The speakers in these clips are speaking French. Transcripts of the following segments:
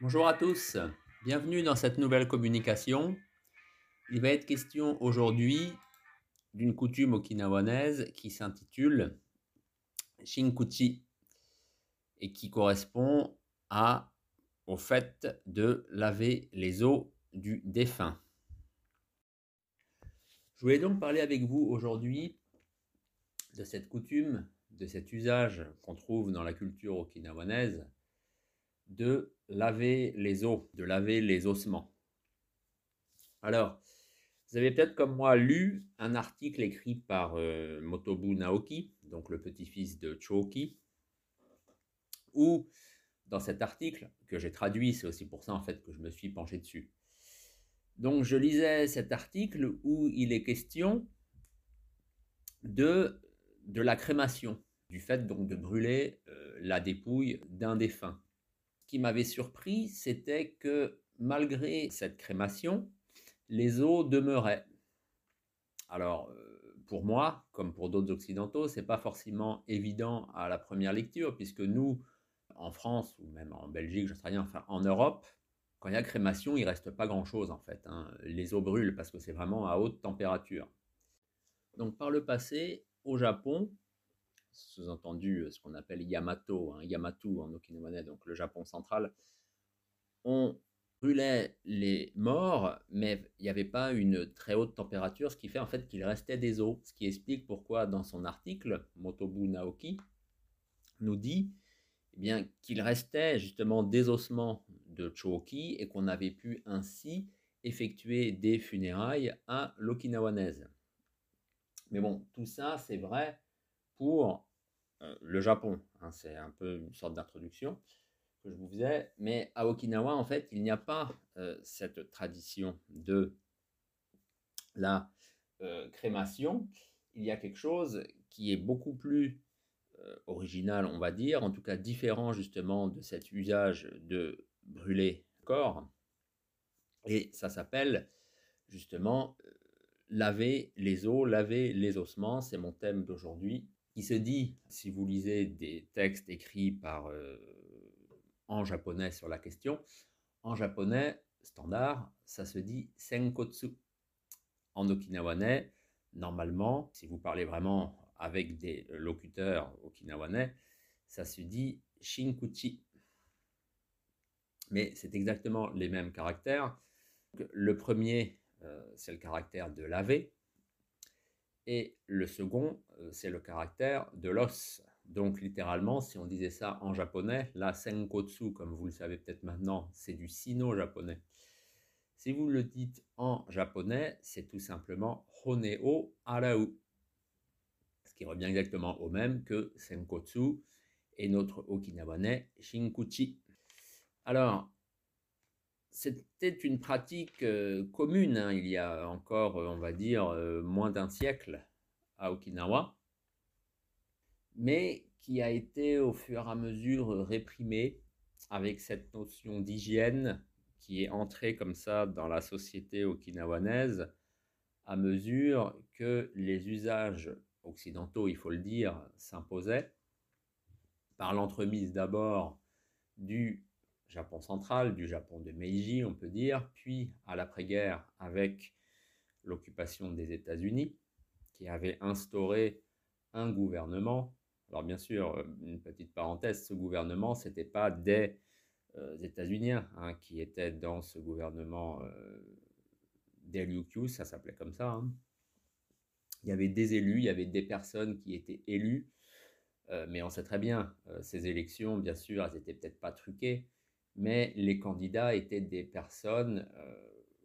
Bonjour à tous, bienvenue dans cette nouvelle communication. Il va être question aujourd'hui d'une coutume okinawanaise qui s'intitule Shinkuchi et qui correspond au fait de laver les os du défunt. Je voulais donc parler avec vous aujourd'hui de cette coutume, de cet usage qu'on trouve dans la culture okinawanaise de laver les os, de laver les ossements. Alors, vous avez peut-être comme moi lu un article écrit par euh, Motobu Naoki, donc le petit-fils de Choki, où dans cet article que j'ai traduit, c'est aussi pour ça en fait que je me suis penché dessus. Donc je lisais cet article où il est question de, de la crémation, du fait donc de brûler euh, la dépouille d'un défunt. Qui m'avait surpris, c'était que malgré cette crémation, les os demeuraient. Alors, euh, pour moi, comme pour d'autres occidentaux, c'est pas forcément évident à la première lecture, puisque nous, en France ou même en Belgique, je sais rien, enfin en Europe, quand il y a crémation, il reste pas grand-chose en fait. Hein. Les os brûlent parce que c'est vraiment à haute température. Donc par le passé, au Japon, sous-entendu euh, ce qu'on appelle Yamato, hein, Yamato en okinawanais, donc le Japon central, on brûlait les morts, mais il n'y avait pas une très haute température, ce qui fait en fait qu'il restait des os, ce qui explique pourquoi dans son article, Motobu Naoki nous dit eh bien qu'il restait justement des ossements de Choki et qu'on avait pu ainsi effectuer des funérailles à l'Okinawanaise. Mais bon, tout ça c'est vrai pour le Japon, hein, c'est un peu une sorte d'introduction que je vous faisais, mais à Okinawa, en fait, il n'y a pas euh, cette tradition de la euh, crémation. Il y a quelque chose qui est beaucoup plus euh, original, on va dire, en tout cas différent justement de cet usage de brûler le corps. Et ça s'appelle justement laver les os, laver les ossements. C'est mon thème d'aujourd'hui qui se dit, si vous lisez des textes écrits par en japonais sur la question. En japonais standard, ça se dit senkotsu. En okinawanais, normalement, si vous parlez vraiment avec des locuteurs okinawanais, ça se dit shinkuchi. Mais c'est exactement les mêmes caractères. Le premier, euh, c'est le caractère de laver. Et le second, euh, c'est le caractère de l'os. Donc littéralement, si on disait ça en japonais, la senkotsu, comme vous le savez peut-être maintenant, c'est du sino-japonais. Si vous le dites en japonais, c'est tout simplement honeo arau, ce qui revient exactement au même que senkotsu et notre okinawanais shinkuchi. Alors, c'était une pratique euh, commune hein, il y a encore, euh, on va dire, euh, moins d'un siècle à Okinawa mais qui a été au fur et à mesure réprimée avec cette notion d'hygiène qui est entrée comme ça dans la société okinawanaise à mesure que les usages occidentaux, il faut le dire, s'imposaient par l'entremise d'abord du Japon central, du Japon de Meiji, on peut dire, puis à l'après-guerre avec l'occupation des États-Unis, qui avait instauré un gouvernement alors bien sûr, euh, une petite parenthèse, ce gouvernement, ce n'était pas des euh, États-Unis hein, qui étaient dans ce gouvernement euh, des ça s'appelait comme ça. Hein. Il y avait des élus, il y avait des personnes qui étaient élues, euh, mais on sait très bien, ces élections, bien sûr, elles n'étaient peut-être pas truquées, mais les candidats étaient des personnes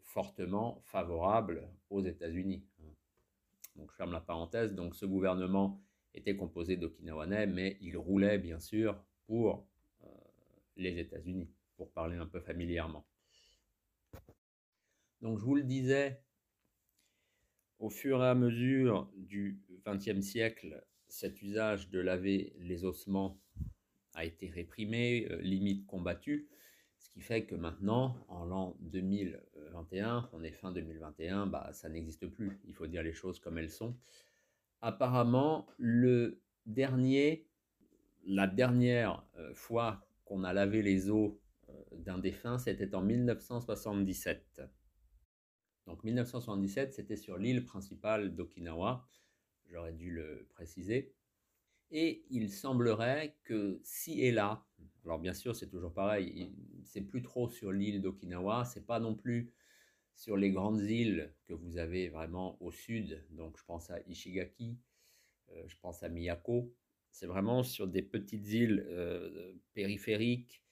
fortement favorables aux États-Unis. Hein. Donc je ferme la parenthèse, donc ce gouvernement était composé d'Okinawanais, mais il roulait bien sûr pour euh, les États-Unis, pour parler un peu familièrement. Donc je vous le disais, au fur et à mesure du XXe siècle, cet usage de laver les ossements a été réprimé, euh, limite combattu, ce qui fait que maintenant, en l'an 2021, on est fin 2021, bah, ça n'existe plus, il faut dire les choses comme elles sont apparemment, le dernier, la dernière euh, fois qu'on a lavé les os euh, d'un défunt, c'était en 1977. Donc 1977, c'était sur l'île principale d'Okinawa, j'aurais dû le préciser. Et il semblerait que si et là, alors bien sûr c'est toujours pareil, c'est plus trop sur l'île d'Okinawa, c'est pas non plus sur les grandes îles que vous avez vraiment au sud, donc je pense à Ishigaki, euh, je pense à Miyako, c'est vraiment sur des petites îles euh, périphériques,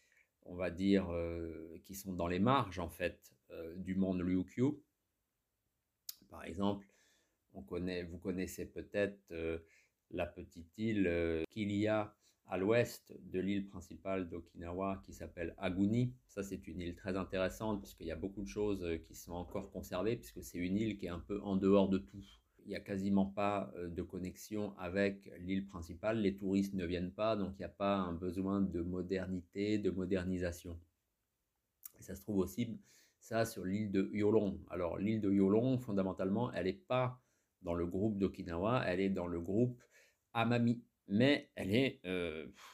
on va dire, euh, qui sont dans les marges en fait du monde Ryukyu. Par exemple, on connaît, vous connaissez peut-être la petite île euh, qu'il y a à l'ouest de l'île principale d'Okinawa qui s'appelle Aguni. Ça, c'est une île très intéressante puisqu'il y a beaucoup de choses euh, qui sont encore conservées puisque c'est une île qui est un peu en dehors de tout. Il n'y a quasiment pas euh, de connexion avec l'île principale. Les touristes ne viennent pas, donc il n'y a pas un besoin de modernité, de modernisation. Ça se trouve aussi, ça, sur l'île de Yolong. Alors, l'île de Yolong, fondamentalement, elle n'est pas dans le groupe d'Okinawa, elle est dans le groupe Amami, mais elle est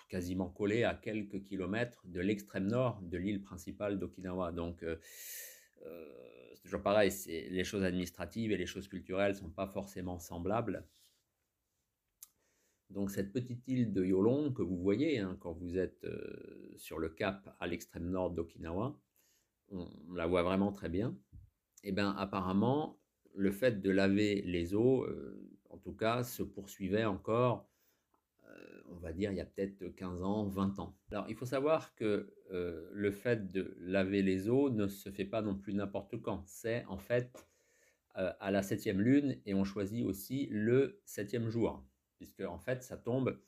quasiment collée à quelques kilomètres de l'extrême nord de l'île principale d'Okinawa. Donc, c'est toujours pareil, les choses administratives et les choses culturelles ne sont pas forcément semblables. Donc, cette petite île de Yolong que vous voyez hein, quand vous êtes sur le cap à l'extrême nord d'Okinawa, on, la voit vraiment très bien. Et eh bien, apparemment, le fait de laver les eaux, tout cas, se poursuivait encore, euh, on va dire, il y a peut-être 15 ans, 20 ans. Alors, il faut savoir que euh, le fait de laver les eaux ne se fait pas non plus n'importe quand. C'est en fait euh, à la septième lune et on choisit aussi le septième jour, puisque en fait, ça tombe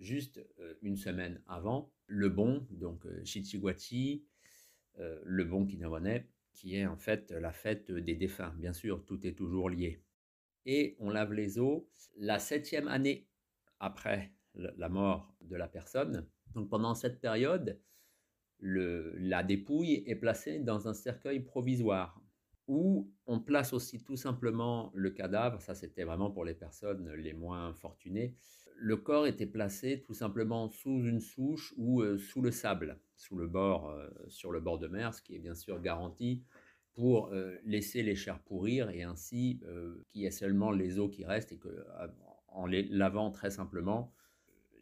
juste une semaine avant le bon, donc Shichiguachi, le bon Kinawane, qui est en fait la fête des défunts. Bien sûr, tout est toujours lié et on lave les eaux la septième année après la mort de la personne. Donc pendant cette période, la dépouille est placée dans un cercueil provisoire où on place aussi tout simplement le cadavre, ça c'était vraiment pour les personnes les moins fortunées, le corps était placé tout simplement sous une souche ou euh, sous le sable, sous le bord, euh, sur le bord de mer, ce qui est bien sûr garanti pour euh, laisser les chairs pourrir et ainsi euh, qu'il y ait seulement les os qui restent et que euh, en les lavant très simplement,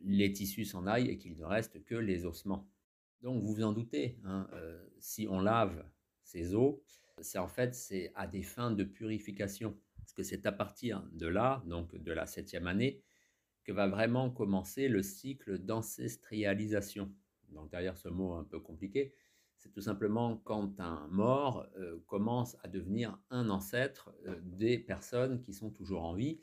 les tissus s'en aillent et qu'il ne reste que les ossements. Donc vous vous en doutez, hein, si on lave ces os, c'est en fait c'est à des fins de purification, parce que c'est à partir de là, donc de la septième année, que va vraiment commencer le cycle d'ancestrialisation. Donc derrière ce mot un peu compliqué, c'est tout simplement quand un mort euh, commence à devenir un ancêtre euh, des personnes qui sont toujours en vie.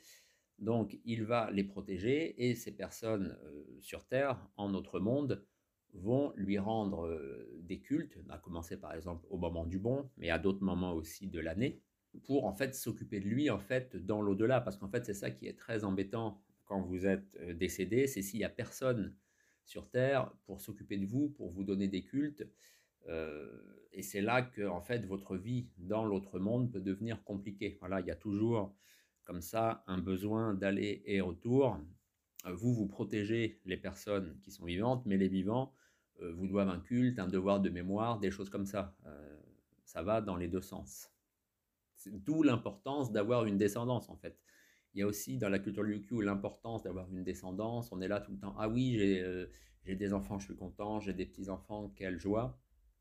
Donc il va les protéger et ces personnes euh, sur Terre, en notre monde, vont lui rendre des cultes, à commencer par exemple au moment du bon, mais à d'autres moments aussi de l'année, pour en fait s'occuper de lui en fait dans l'au-delà, parce qu'en fait c'est ça qui est très embêtant quand vous êtes décédé, c'est s'il n'y a personne sur Terre pour s'occuper de vous, pour vous donner des cultes, euh, et c'est là que, en fait, votre vie dans l'autre monde peut devenir compliquée. Voilà, il y a toujours comme ça un besoin d'aller et retour. Euh, vous, vous protégez les personnes qui sont vivantes, mais les vivants euh, vous doivent un culte, un devoir de mémoire, des choses comme ça. ça va dans les deux sens. D'où l'importance d'avoir une descendance, en fait. Il y a aussi dans la culture Ryukyu l'importance d'avoir une descendance. On est là tout le temps. Ah oui, j'ai des enfants, je suis content. J'ai des petits-enfants, quelle joie.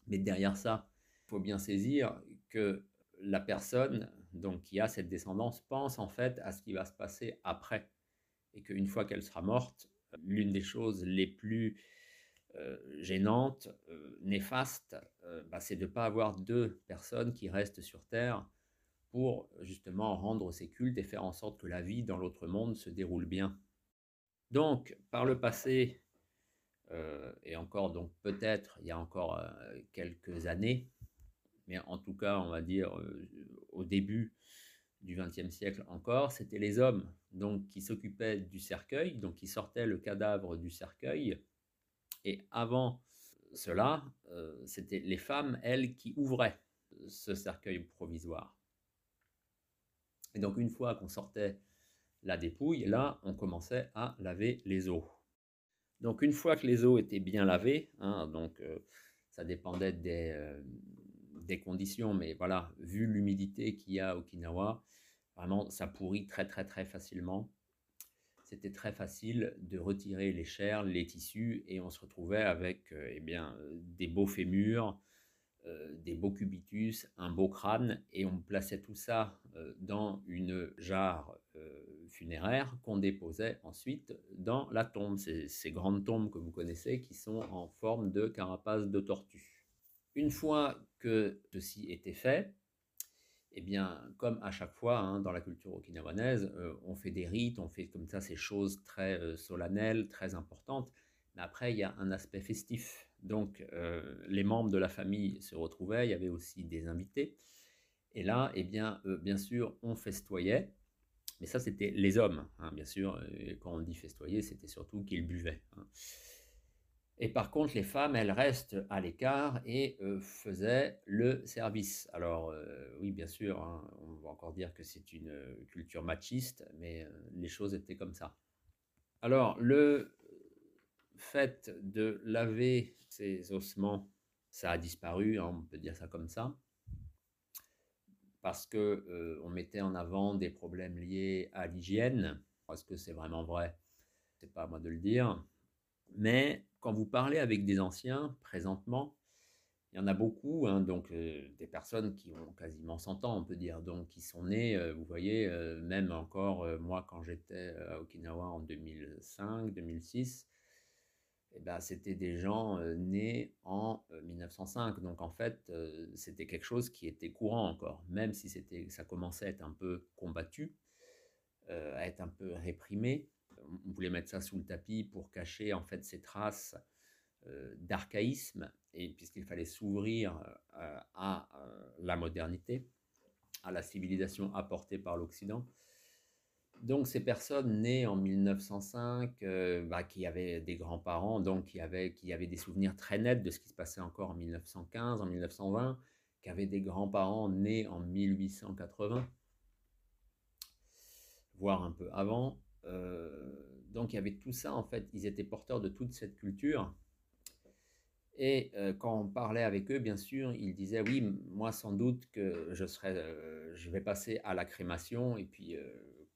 Mais derrière ça, il faut bien saisir que la personne donc, qui a cette descendance pense en fait à ce qui va se passer après. Et qu'une fois qu'elle sera morte, l'une des choses les plus euh, gênantes, euh, néfastes, euh, bah, c'est de ne pas avoir deux personnes qui restent sur Terre pour justement rendre ces cultes et faire en sorte que la vie dans l'autre monde se déroule bien. Donc, par le passé, euh, et encore, donc peut-être il y a encore euh, quelques années, mais en tout cas, on va dire euh, au début du XXe siècle encore, c'était les hommes donc qui s'occupaient du cercueil, donc qui sortaient le cadavre du cercueil, et avant cela, c'était les femmes, elles, qui ouvraient ce cercueil provisoire. Et donc une fois qu'on sortait la dépouille, là, on commençait à laver les os. Donc une fois que les os étaient bien lavés, hein, euh, Ça dépendait des, euh, des conditions, mais voilà, vu l'humidité qu'il y a à Okinawa, vraiment, ça pourrit très très très facilement. C'était très facile de retirer les chairs, les tissus, et on se retrouvait avec euh, eh bien, des beaux fémurs, euh, des beaux cubitus, un beau crâne, et on plaçait tout ça euh, dans une jarre euh, funéraire qu'on déposait ensuite dans la tombe, ces, grandes tombes que vous connaissez qui sont en forme de carapace de tortue. Une fois que ceci était fait, eh bien, comme à chaque fois hein, dans la culture okinawanaise, on fait des rites, on fait comme ça ces choses très solennelles, très importantes, mais après il y a un aspect festif donc, euh, les membres de la famille se retrouvaient, il y avait aussi des invités. Et là, eh bien, euh, bien sûr, on festoyait. Mais ça, c'était les hommes, hein, bien sûr. Et quand on dit festoyer, c'était surtout qu'ils buvaient. Hein. Et par contre, les femmes, elles restent à l'écart et euh, faisaient le service. Alors, oui, bien sûr, hein, on va encore dire que c'est une culture machiste, mais les choses étaient comme ça. Alors, le fait de laver ces ossements, ça a disparu, hein, on peut dire ça comme ça, parce que euh, on mettait en avant des problèmes liés à l'hygiène. Est-ce que c'est vraiment vrai? C'est pas à moi de le dire. Mais quand vous parlez avec des anciens, présentement, il y en a beaucoup, hein, donc euh, des personnes qui ont quasiment 100 ans, on peut dire, donc qui sont nées, euh, vous voyez, même encore moi quand j'étais à Okinawa en 2005, 2006, eh ben, c'était des gens nés en 1905. Donc en fait, c'était quelque chose qui était courant encore, même si c'était, ça commençait à être un peu combattu, à être un peu réprimé. On voulait mettre ça sous le tapis pour cacher en fait ces traces d'archaïsme, et puisqu'il fallait s'ouvrir à la modernité, à la civilisation apportée par l'Occident. Donc ces personnes nées en 1905, euh, bah, qui avaient des grands-parents, donc qui avaient, qui avaient des souvenirs très nets de ce qui se passait encore en 1915, en 1920, qui avaient des grands-parents nés en 1880, voire un peu avant. Euh, donc il y avait tout ça, en fait, ils étaient porteurs de toute cette culture. Et euh, quand on parlait avec eux, bien sûr, ils disaient oui, moi sans doute que je serai, je vais passer à la crémation et puis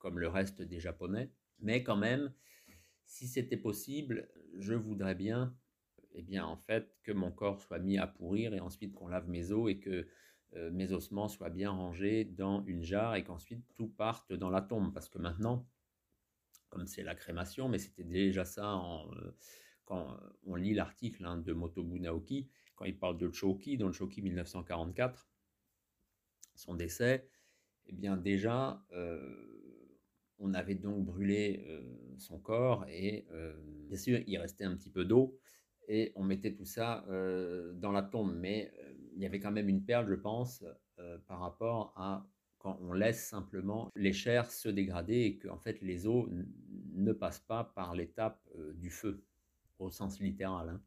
comme le reste des Japonais. Mais quand même, si c'était possible, je voudrais bien, eh bien, en fait, que mon corps soit mis à pourrir et ensuite qu'on lave mes os et que euh, mes ossements soient bien rangés dans une jarre et qu'ensuite tout parte dans la tombe. Parce que maintenant, comme c'est la crémation, mais c'était déjà ça euh, quand on lit l'article hein, de Motobu Naoki, quand il parle de Choki, dans le Choki 1944, son décès, eh bien déjà, euh, on avait donc brûlé son corps et bien sûr il restait un petit peu d'eau et on mettait tout ça dans la tombe. Mais il y avait quand même une perle, je pense, par rapport à quand on laisse simplement les chairs se dégrader et que en fait les eaux ne passent pas par l'étape du feu au sens littéral. Hein.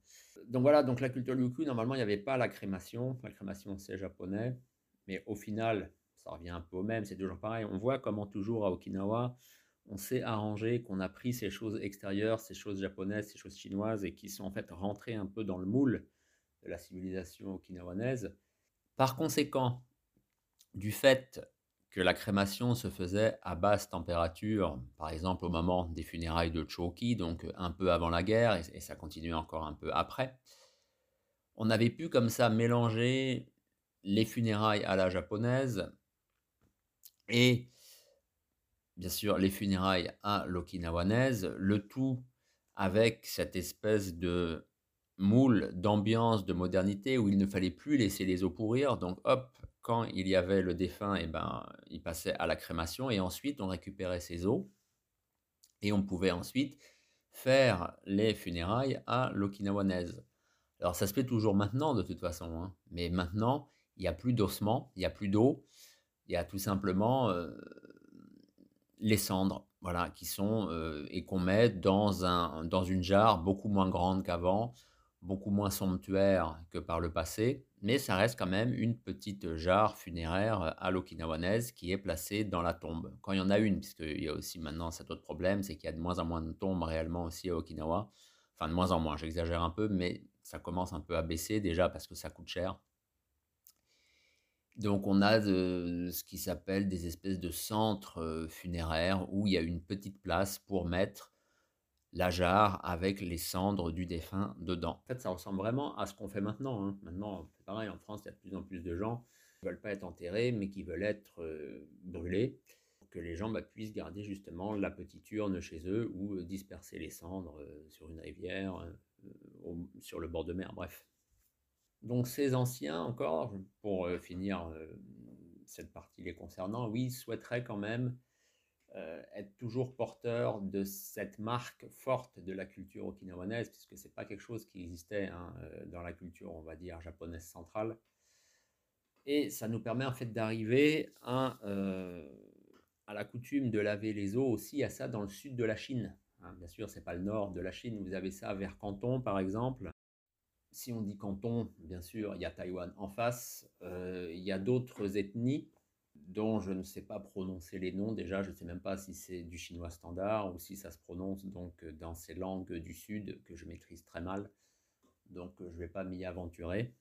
Donc voilà, donc la culture Ryukyu, normalement il n'y avait pas la crémation. La crémation c'est japonais, mais au final ça revient un peu au même, c'est toujours pareil. On voit comment toujours à Okinawa, on s'est arrangé, qu'on a pris ces choses extérieures, ces choses japonaises, ces choses chinoises, et qui sont en fait rentrées un peu dans le moule de la civilisation okinawanaise. Par conséquent, du fait que la crémation se faisait à basse température, par exemple au moment des funérailles de Choki, donc un peu avant la guerre, et ça continuait encore un peu après, on avait pu comme ça mélanger les funérailles à la japonaise et bien sûr les funérailles à l'okinawanaise, le tout avec cette espèce de moule d'ambiance de modernité où il ne fallait plus laisser les eaux pourrir. Donc hop, quand il y avait le défunt, et eh ben, il passait à la crémation et ensuite on récupérait ces eaux et on pouvait ensuite faire les funérailles à l'okinawanaise. Alors ça se fait toujours maintenant de toute façon, hein. mais maintenant il n'y a plus d'ossements, il n'y a plus d'eau, il y a tout simplement euh, les cendres, voilà, qui sont euh, et qu'on met dans, un, dans une jarre beaucoup moins grande qu'avant, beaucoup moins somptuaire que par le passé, mais ça reste quand même une petite jarre funéraire à l'okinawanaise qui est placée dans la tombe. Quand il y en a une, puisqu'il y a aussi maintenant cet autre problème, c'est qu'il y a de moins en moins de tombes réellement aussi à Okinawa. Enfin, de moins en moins, j'exagère un peu, mais ça commence un peu à baisser déjà parce que ça coûte cher. Donc on a ce qui s'appelle des espèces de centres funéraires où il y a une petite place pour mettre la jarre avec les cendres du défunt dedans. En fait, ça ressemble vraiment à ce qu'on fait maintenant. Hein. Maintenant, pareil, en France, il y a de plus en plus de gens qui ne veulent pas être enterrés, mais qui veulent être brûlés, que les gens bah, puissent garder justement la petite urne chez eux ou disperser les cendres sur une rivière, sur le bord de mer, bref. Donc ces anciens, encore, pour finir cette partie les concernant, oui, souhaiteraient quand même être toujours porteurs de cette marque forte de la culture okinawanaise, puisque ce n'est pas quelque chose qui existait hein, dans la culture, on va dire, japonaise centrale. Et ça nous permet en fait d'arriver à, à la coutume de laver les eaux aussi à ça dans le sud de la Chine. Hein. bien sûr, ce n'est pas le nord de la Chine, vous avez ça vers Canton par exemple si on dit canton, bien sûr, il y a Taïwan en face. Euh, il y a d'autres ethnies dont je ne sais pas prononcer les noms. Déjà, je ne sais même pas si c'est du chinois standard ou si ça se prononce donc dans ces langues du sud que je maîtrise très mal. Donc, je ne vais pas m'y aventurer.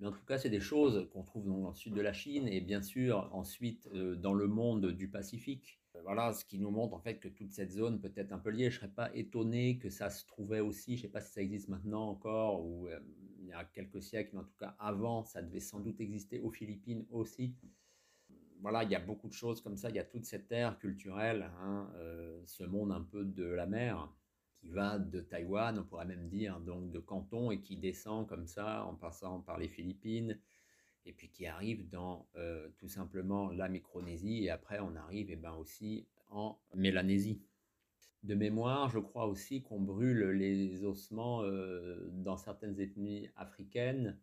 Mais en tout cas, c'est des choses qu'on trouve dans le sud de la Chine et bien sûr ensuite euh, dans le monde du Pacifique. Euh, voilà, ce qui nous montre en fait que toute cette zone peut être un peu liée. Je ne serais pas étonné que ça se trouvait aussi, je ne sais pas si ça existe maintenant encore ou euh, il y a quelques siècles, mais en tout cas avant, ça devait sans doute exister aux Philippines aussi. Voilà, il y a beaucoup de choses comme ça, il y a toute cette ère culturelle, hein, ce monde un peu de la mer va de Taïwan, on pourrait même dire donc de Canton, et qui descend comme ça en passant par les Philippines, et puis qui arrive dans euh, tout simplement la Micronésie, et après on arrive et eh ben, aussi en Mélanésie. De mémoire, je crois aussi qu'on brûle les ossements euh, dans certaines ethnies africaines,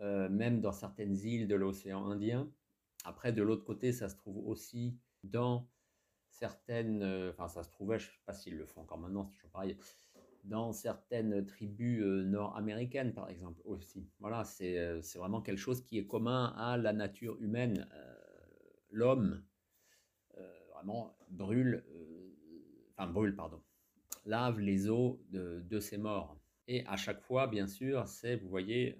euh, même dans certaines îles de l'océan Indien. Après, de l'autre côté, ça se trouve aussi dans certaines, euh, enfin ça se trouvait, je ne sais pas s'ils le font encore maintenant, c'est toujours pareil, dans certaines tribus euh, nord-américaines par exemple aussi. Voilà, euh, c'est vraiment quelque chose qui est commun à la nature humaine. L'homme vraiment brûle, enfin brûle, pardon, lave les os de, de, ses morts. Et à chaque fois, bien sûr, c'est, vous voyez,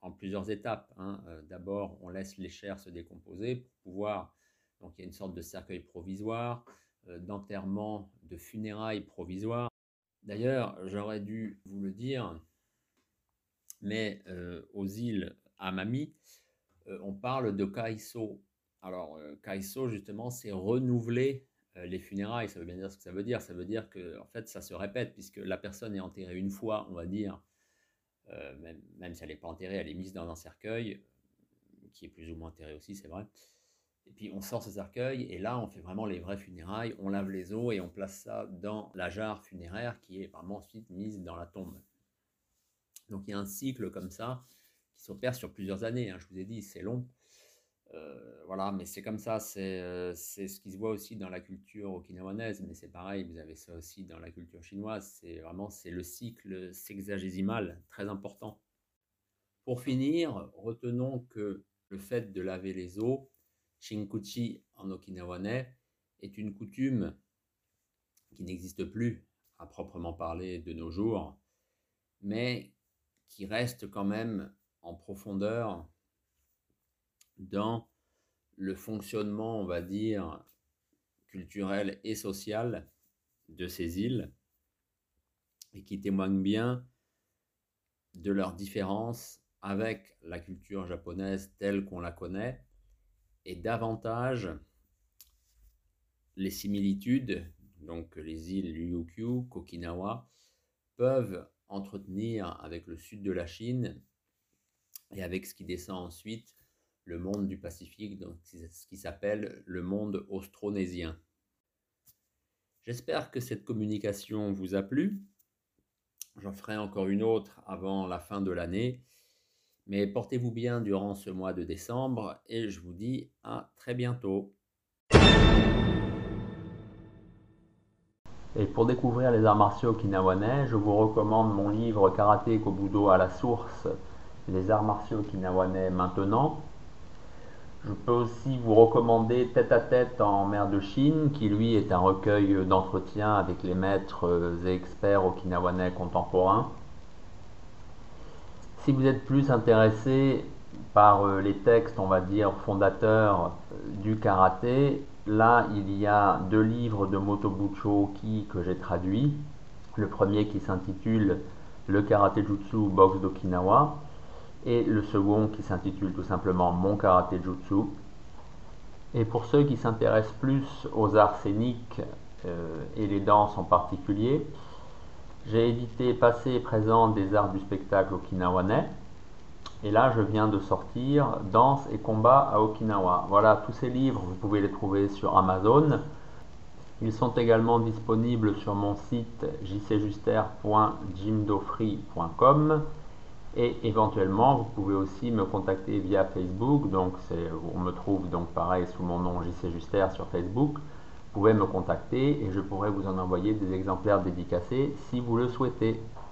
en plusieurs étapes. Hein. D'abord, on laisse les chairs se décomposer pour pouvoir donc il y a une sorte de cercueil provisoire, euh, d'enterrement, de funérailles provisoires. D'ailleurs, j'aurais dû vous le dire, mais euh, aux îles Amami, euh, on parle de kaiso. Alors, kaiso, justement, c'est renouveler les funérailles. Ça veut bien dire ce que ça veut dire. Ça veut dire que, en fait, ça se répète, puisque la personne est enterrée une fois, on va dire, même, même, si elle n'est pas enterrée, elle est mise dans un cercueil, qui est plus ou moins enterré aussi, c'est vrai. Et puis on sort ce cercueil et là on fait vraiment les vraies funérailles, on lave les os et on place ça dans la jarre funéraire qui est vraiment ensuite mise dans la tombe. Donc il y a un cycle comme ça qui s'opère sur plusieurs années. Hein. je vous ai dit, c'est long. Euh, voilà, mais c'est comme ça, euh, c'est ce qui se voit aussi dans la culture okinawanaise, mais c'est pareil, vous avez ça aussi dans la culture chinoise. C'est vraiment le cycle sexagésimal très important. Pour finir, retenons que le fait de laver les os Shinkuchi en okinawanais est une coutume qui n'existe plus à proprement parler de nos jours, mais qui reste quand même en profondeur dans le fonctionnement, on va dire, culturel et social de ces îles, et qui témoigne bien de leur différence avec la culture japonaise telle qu'on la connaît, et davantage les similitudes, donc les îles Ryukyu, Kokinawa, peuvent entretenir avec le sud de la Chine et avec ce qui descend ensuite le monde du Pacifique, donc ce qui s'appelle le monde austronésien. J'espère que cette communication vous a plu. J'en ferai encore une autre avant la fin de l'année mais portez-vous bien durant ce mois de décembre et je vous dis à très bientôt. Et pour découvrir les arts martiaux kinawanais, je vous recommande mon livre Karaté Kobudo à la source, les arts martiaux kinawanais maintenant. Je peux aussi vous recommander Tête à tête en mer de Chine, qui lui est un recueil d'entretien avec les maîtres et experts okinawanais contemporains. Si vous êtes plus intéressé par euh, les textes, on va dire, fondateurs euh, du karaté, là, il y a deux livres de Motobucho Oki que j'ai traduits. Le premier qui s'intitule Le karaté jutsu boxe d'Okinawa et le second qui s'intitule tout simplement Mon karaté jutsu. Et pour ceux qui s'intéressent plus aux arts scéniques euh, et les danses en particulier, j'ai édité Passé et présent des arts du spectacle okinawanais. Et là, je viens de sortir Danse et combat à Okinawa. Voilà, tous ces livres, vous pouvez les trouver sur Amazon. Ils sont également disponibles sur mon site jcjuster.jimdofree.com et éventuellement, vous pouvez aussi me contacter via Facebook. Donc, on me trouve donc pareil sous mon nom JC Juster sur Facebook. Vous pouvez me contacter et je pourrai vous en envoyer des exemplaires dédicacés si vous le souhaitez.